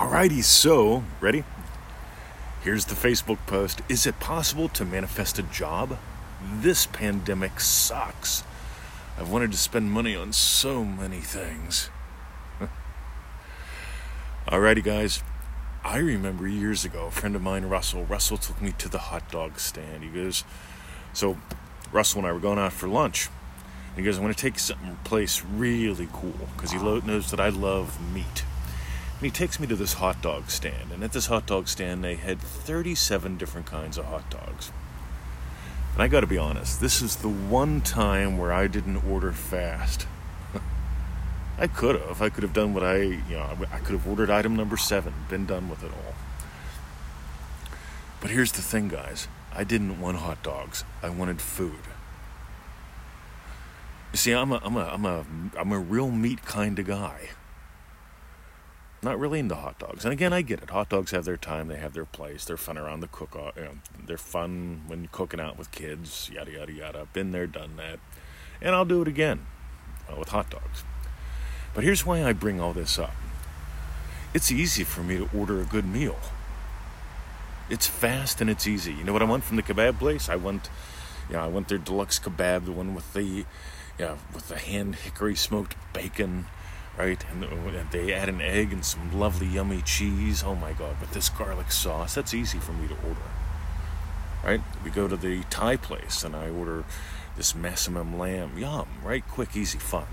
Alrighty, so, ready? Here's the Facebook post. Is it possible to manifest a job? This pandemic sucks. I've wanted to spend money on so many things. Alrighty, guys. I remember years ago, a friend of mine, Russell, Russell took me to the hot dog stand. He goes, So, Russell and I were going out for lunch. He goes, I want to take some place really cool because he knows that I love meat. And he takes me to this hot dog stand. And at this hot dog stand, they had 37 different kinds of hot dogs. And I got to be honest, this is the one time where I didn't order fast. I could have. I could have done what I, you know, I could have ordered item number seven, been done with it all. But here's the thing, guys I didn't want hot dogs, I wanted food. You see, I'm a, I'm a, I'm a, I'm a real meat kind of guy. Not really into hot dogs. And again, I get it. Hot dogs have their time. They have their place. They're fun around the cook. Uh, you know, they're fun when you're cooking out with kids. Yada yada yada. Been there, done that. And I'll do it again uh, with hot dogs. But here's why I bring all this up. It's easy for me to order a good meal. It's fast and it's easy. You know what I want from the kebab place? I want, you know, I want their deluxe kebab, the one with the, yeah, with the hand hickory smoked bacon right? Oh, and they add an egg and some lovely, yummy cheese. Oh my God, with this garlic sauce, that's easy for me to order, right? We go to the Thai place and I order this massaman lamb. Yum, right? Quick, easy, fun.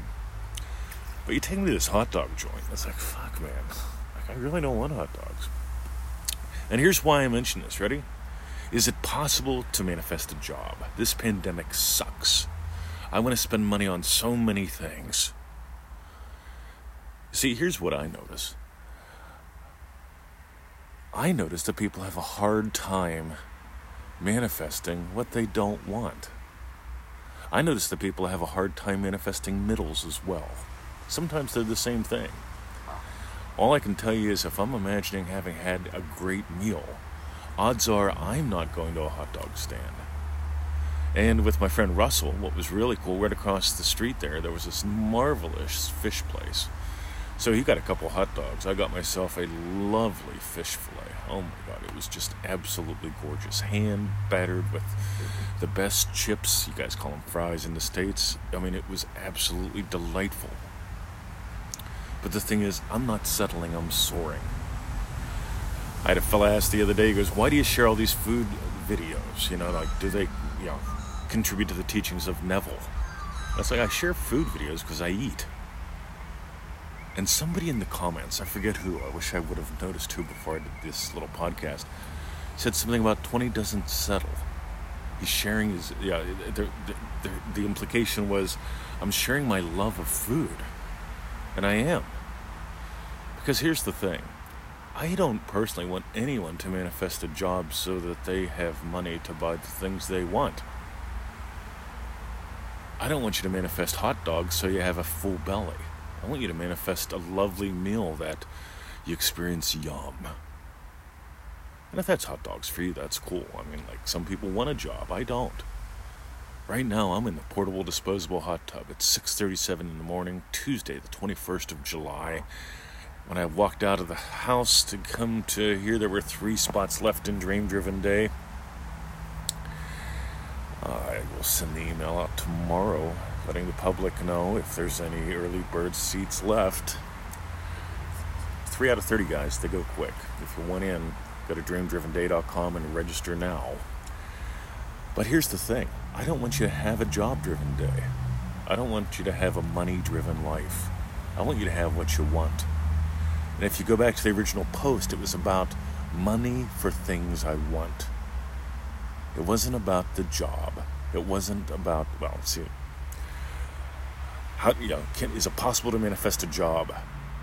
But you take me to this hot dog joint, it's like, fuck, man. Like, I really don't want hot dogs. And here's why I mention this. Ready? Is it possible to manifest a job? This pandemic sucks. I want to spend money on so many things. See, here's what I notice. I notice that people have a hard time manifesting what they don't want. I notice that people have a hard time manifesting middles as well. Sometimes they're the same thing. All I can tell you is if I'm imagining having had a great meal, odds are I'm not going to a hot dog stand. And with my friend Russell, what was really cool, right across the street there, there was this marvelous fish place. So he got a couple hot dogs. I got myself a lovely fish fillet. Oh my god, it was just absolutely gorgeous. Hand battered with the best chips. You guys call them fries in the States. I mean, it was absolutely delightful. But the thing is, I'm not settling, I'm soaring. I had a fella ask the other day, he goes, Why do you share all these food videos? You know, like, do they, you know, contribute to the teachings of Neville? I was like, I share food videos because I eat. And somebody in the comments, I forget who, I wish I would have noticed who before I did this little podcast, said something about 20 doesn't settle. He's sharing his, yeah, the, the, the implication was, I'm sharing my love of food. And I am. Because here's the thing I don't personally want anyone to manifest a job so that they have money to buy the things they want. I don't want you to manifest hot dogs so you have a full belly. I want you to manifest a lovely meal that you experience yum. And if that's hot dogs for you, that's cool. I mean, like some people want a job, I don't. Right now, I'm in the portable disposable hot tub. It's 6:37 in the morning, Tuesday, the 21st of July. When I walked out of the house to come to here, there were three spots left in Dream Driven Day. I will send the email out tomorrow letting the public know if there's any early bird seats left. Three out of 30 guys, they go quick. If you want in, go to dreamdrivenday.com and register now. But here's the thing I don't want you to have a job driven day. I don't want you to have a money driven life. I want you to have what you want. And if you go back to the original post, it was about money for things I want. It wasn't about the job. It wasn't about, well, see, how, you know, can, is it possible to manifest a job?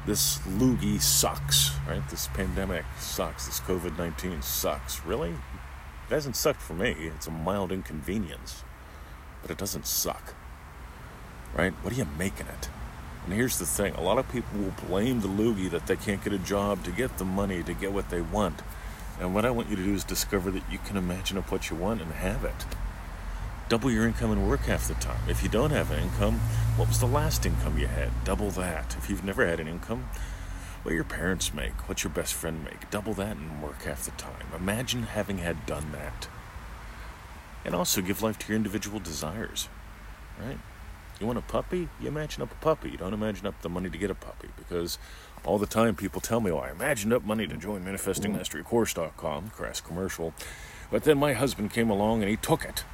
This loogie sucks, right? This pandemic sucks. This COVID 19 sucks. Really? It hasn't sucked for me. It's a mild inconvenience, but it doesn't suck, right? What are you making it? And here's the thing a lot of people will blame the loogie that they can't get a job to get the money to get what they want. And what I want you to do is discover that you can imagine up what you want and have it double your income and work half the time. If you don't have an income, what was the last income you had? Double that. If you've never had an income, what your parents make, what your best friend make. Double that and work half the time. Imagine having had done that. And also give life to your individual desires, right? You want a puppy? You imagine up a puppy. You don't imagine up the money to get a puppy because all the time people tell me, oh, I imagined up money to join ManifestingMasteryCourse.com, crass commercial. But then my husband came along and he took it.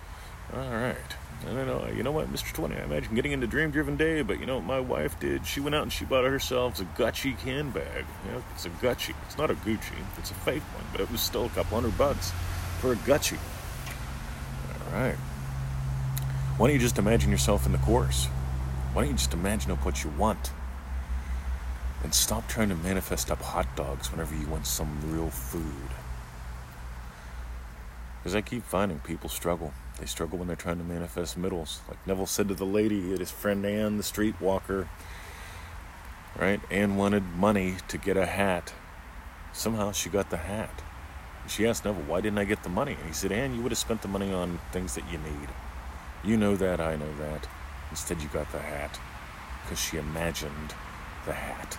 All right. I don't know. You know what, Mr. 20, I imagine getting into Dream Driven Day, but you know what my wife did? She went out and she bought herself a Gucci handbag. You know, it's a Gucci. It's not a Gucci. It's a fake one, but it was still a couple hundred bucks for a Gucci. All right. Why don't you just imagine yourself in the course? Why don't you just imagine up what you want? And stop trying to manifest up hot dogs whenever you want some real food. Because I keep finding people struggle. They struggle when they're trying to manifest middles. Like Neville said to the lady, at his friend Ann, the streetwalker, right? Ann wanted money to get a hat. Somehow she got the hat. She asked Neville, why didn't I get the money? And he said, Ann, you would have spent the money on things that you need. You know that, I know that. Instead, you got the hat because she imagined the hat.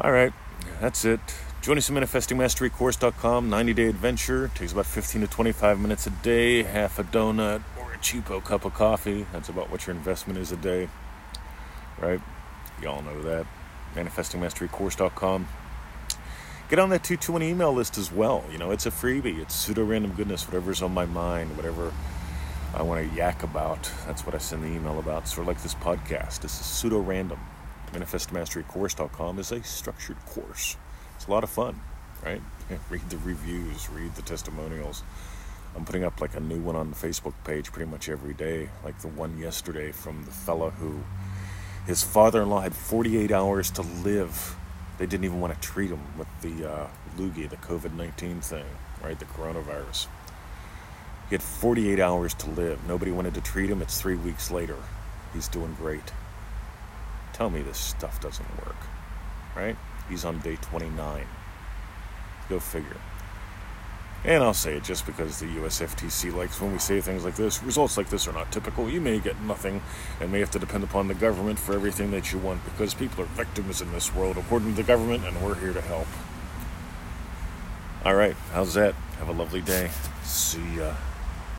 All right, that's it. Join us at ManifestingMasteryCourse.com. 90 day adventure. Takes about 15 to 25 minutes a day. Half a donut or a cheapo cup of coffee. That's about what your investment is a day. Right? Y'all know that. ManifestingMasteryCourse.com. Get on that 220 email list as well. You know, it's a freebie. It's pseudo random goodness, whatever's on my mind, whatever I want to yak about. That's what I send the email about. Sort of like this podcast. This is pseudo random. ManifestMasteryCourse.com is a structured course. It's a lot of fun, right? Read the reviews, read the testimonials. I'm putting up like a new one on the Facebook page pretty much every day, like the one yesterday from the fella who his father in law had 48 hours to live. They didn't even want to treat him with the uh, loogie, the COVID 19 thing, right? The coronavirus. He had 48 hours to live. Nobody wanted to treat him. It's three weeks later. He's doing great. Tell me this stuff doesn't work, right? He's on day 29. Go figure. And I'll say it just because the USFTC likes when we say things like this. Results like this are not typical. You may get nothing and may have to depend upon the government for everything that you want because people are victims in this world according to the government and we're here to help. All right, how's that? Have a lovely day. See ya.